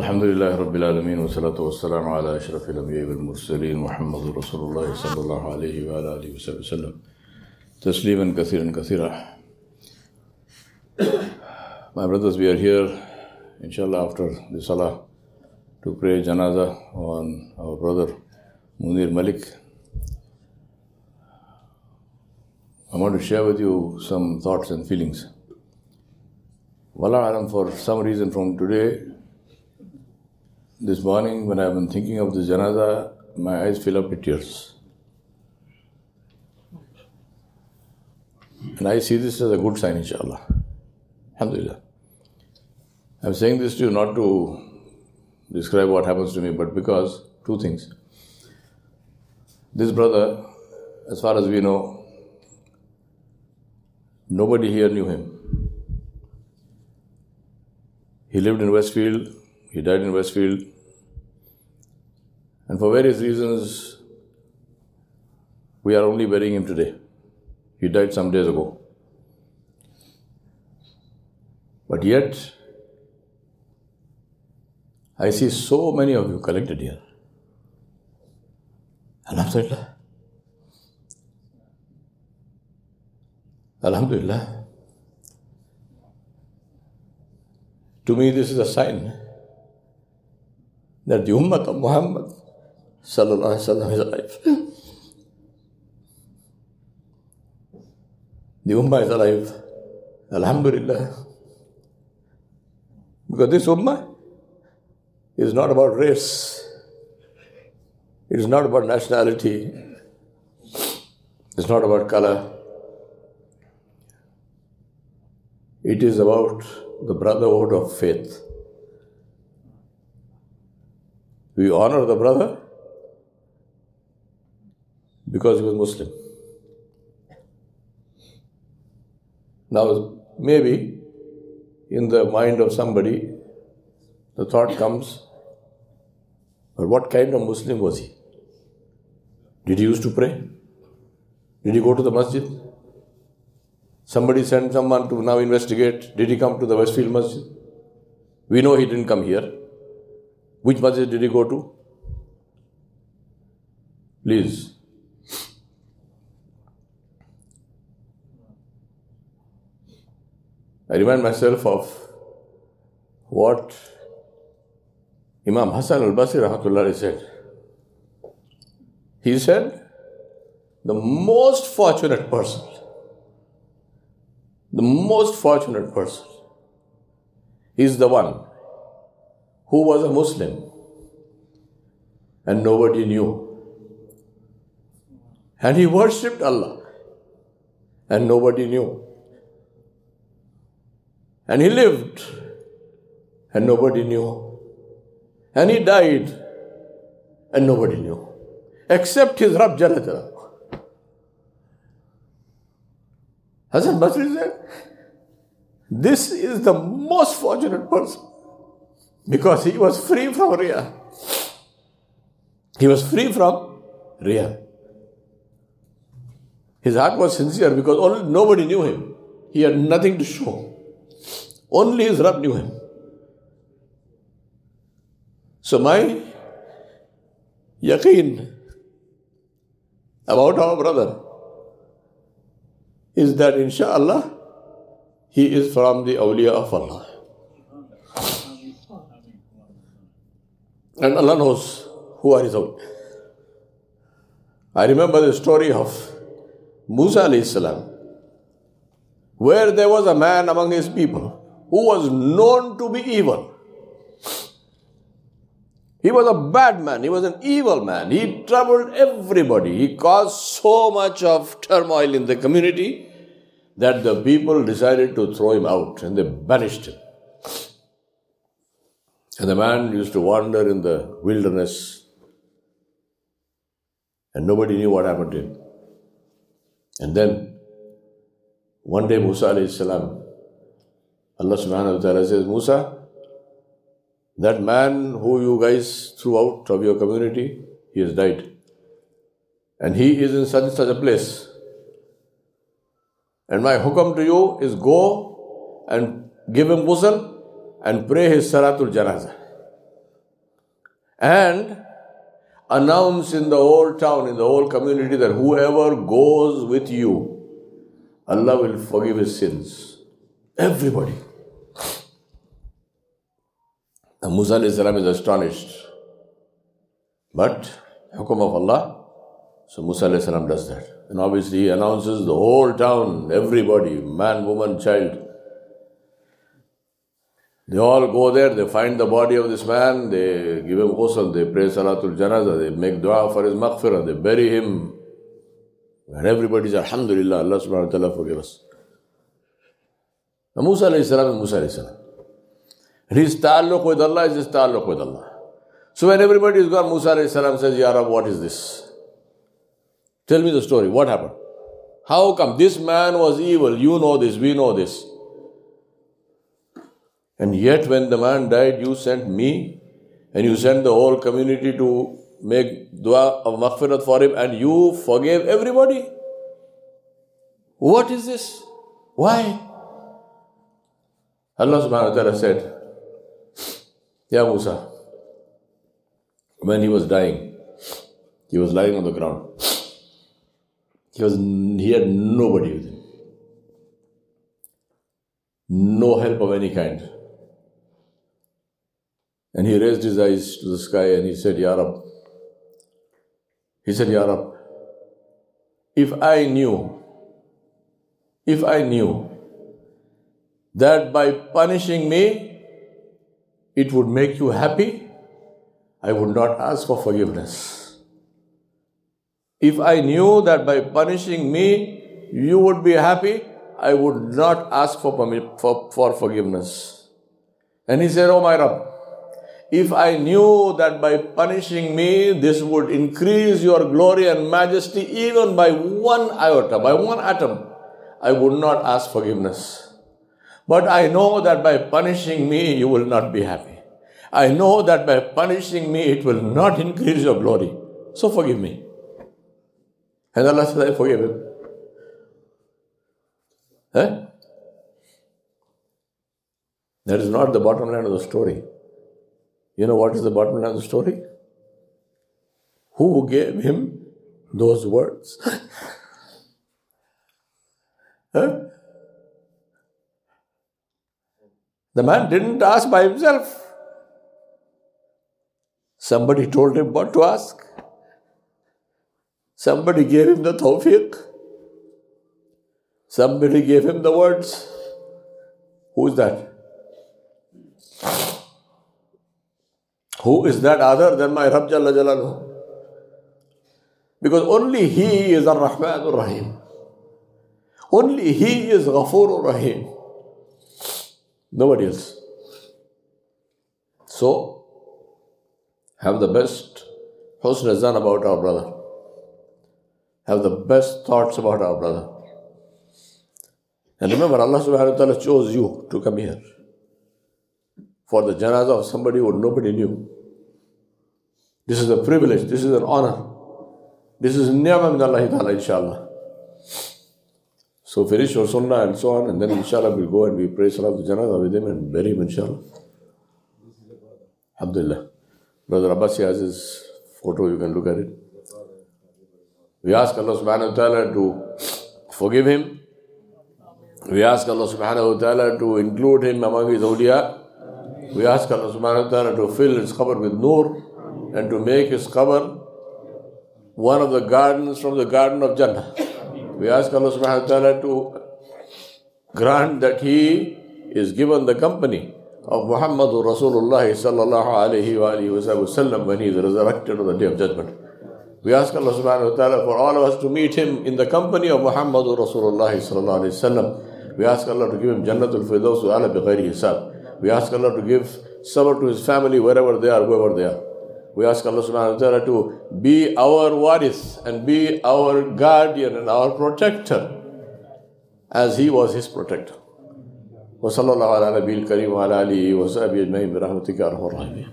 الحمد لله رب العالمين والصلاة والسلام على أشرف الأنبياء والمرسلين محمد رسول الله صلى الله عليه وعلى آله وصحبه وسلم تسليما كثيرا كثيرا My brothers, we are here, inshallah, after the Salah to pray janaza on our brother Munir Malik. I want to share with you some thoughts and feelings. Wallah alam, for some reason from today, this morning when I've been thinking of the janaza, my eyes fill up with tears. And I see this as a good sign, inshallah. Alhamdulillah. I'm saying this to you not to describe what happens to me, but because two things. This brother, as far as we know, nobody here knew him. He lived in Westfield, he died in Westfield, and for various reasons, we are only burying him today. He died some days ago. But yet, I see so many of you collected here. Alhamdulillah. Alhamdulillah. To me, this is a sign that the Ummah of Muhammad sallallahu wasallam is alive. The Ummah is alive. Alhamdulillah. Because this Ummah is not about race. It is not about nationality. It's not about color. It is about the brotherhood of faith. We honor the brother because he was Muslim. Now, maybe in the mind of somebody, the thought comes, but what kind of Muslim was he? Did he used to pray? Did he go to the masjid? Somebody sent someone to now investigate. Did he come to the Westfield Masjid? We know he didn't come here. Which masjid did he go to? Please. I remind myself of what Imam Hassan al Basri Rahmatullah said. He said, the most fortunate person, the most fortunate person is the one who was a Muslim and nobody knew. And he worshipped Allah and nobody knew. And he lived and nobody knew. And he died and nobody knew. Except his Rabb Jalla. Hassan Basri said, This is the most fortunate person because he was free from Riyah. He was free from Riyah. His heart was sincere because only, nobody knew him. He had nothing to show. Only his Rabb knew him. So my yaqeen about our brother is that inshallah he is from the awliya of Allah. And Allah knows who are his own. I remember the story of Musa salam, where there was a man among his people who was known to be evil. He was a bad man. He was an evil man. He troubled everybody. He caused so much of turmoil in the community that the people decided to throw him out and they banished him. And the man used to wander in the wilderness and nobody knew what happened to him. And then one day Musa alayhi salam, Allah subhanahu wa ta'ala says, Musa, that man who you guys threw out of your community, he has died. And he is in such and such a place. And my hukam to you is go and give him ghusl and pray his Salatul Janazah. and announce in the whole town, in the whole community that whoever goes with you, Allah will forgive his sins. Everybody. And Musa is astonished. But, hukum of Allah, so Musa does that. And obviously he announces the whole town, everybody, man, woman, child. They all go there, they find the body of this man, they give him ghusl, they pray Salatul Janazah, they make dua for his maghfirah, they bury him. And says, Alhamdulillah, Allah subhanahu wa ta'ala forgive us. Now Musa alayhi salam is Musa alayhi salam. And his ta'alluq with Allah is his ta'alluq with Allah. So when everybody is gone, Musa alayhi salam says, Ya Rab, what is this? Tell me the story. What happened? How come this man was evil? You know this, we know this. And yet, when the man died, you sent me and you sent the whole community to make dua of maghfirat for him and you forgave everybody. What is this? Why? Allah subhanahu wa ta'ala said, Ya Musa, when he was dying, he was lying on the ground. He was he had nobody with him. No help of any kind. And he raised his eyes to the sky and he said, Ya Rab. He said, Ya Rab, if I knew, if I knew that by punishing me, it would make you happy, I would not ask for forgiveness. If I knew that by punishing me, you would be happy, I would not ask for, for, for forgiveness. And he said, Oh my Rabb, if I knew that by punishing me, this would increase your glory and majesty even by one iota, by one atom, I would not ask forgiveness. But I know that by punishing me, you will not be happy. I know that by punishing me, it will not increase your glory. So forgive me. And Allah said, I forgive him. Huh? That is not the bottom line of the story. You know what is the bottom line of the story? Who gave him those words? huh? The man didn't ask by himself. Somebody told him what to ask. Somebody gave him the tawfiq. Somebody gave him the words. Who is that? Who is that other than my Rabb Jalla Jalaluhu? Because only He is Ar-Rahman Ar-Rahim. Only He is Ghafoor Rahim. Nobody else. So, have the best husn zan about our brother. Have the best thoughts about our brother. And remember, Allah subhanahu wa ta'ala chose you to come here for the janazah of somebody who nobody knew. This is a privilege, this is an honor. This is ni'mah min Allah ta'ala, inshallah. So finish your sunnah and so on, and then inshallah we'll go and we pray salat janazah with him and bury him, inshallah. Alhamdulillah. Brother Abbasi has his photo, you can look at it. We ask Allah subhanahu wa ta'ala to forgive him. We ask Allah subhanahu wa ta'ala to include him among his awliya. We ask Allah subhanahu wa ta'ala to fill his qabr with nur and to make his qabr one of the gardens from the garden of Jannah. We ask Allah subhanahu wa ta'ala to grant that he is given the company of Muhammad Rasulullah sallallahu alayhi wa wasallam when he is resurrected on the day of judgment. We ask Allah subhanahu wa ta'ala for all of us to meet him in the company of Muhammad Rasulullah sallallahu alayhi wasallam. We ask Allah to give him Jannatul Firdaus ala bighayri hisab. We ask Allah to give sabr to his family wherever they are, whoever they are. We ask Allah subhanahu wa ta'ala to be our waris and be our guardian and our protector as he was his protector. وصلى الله على نبي الكريم وعلى اله وصحبه اجمعين برحمتك ارحم الراحمين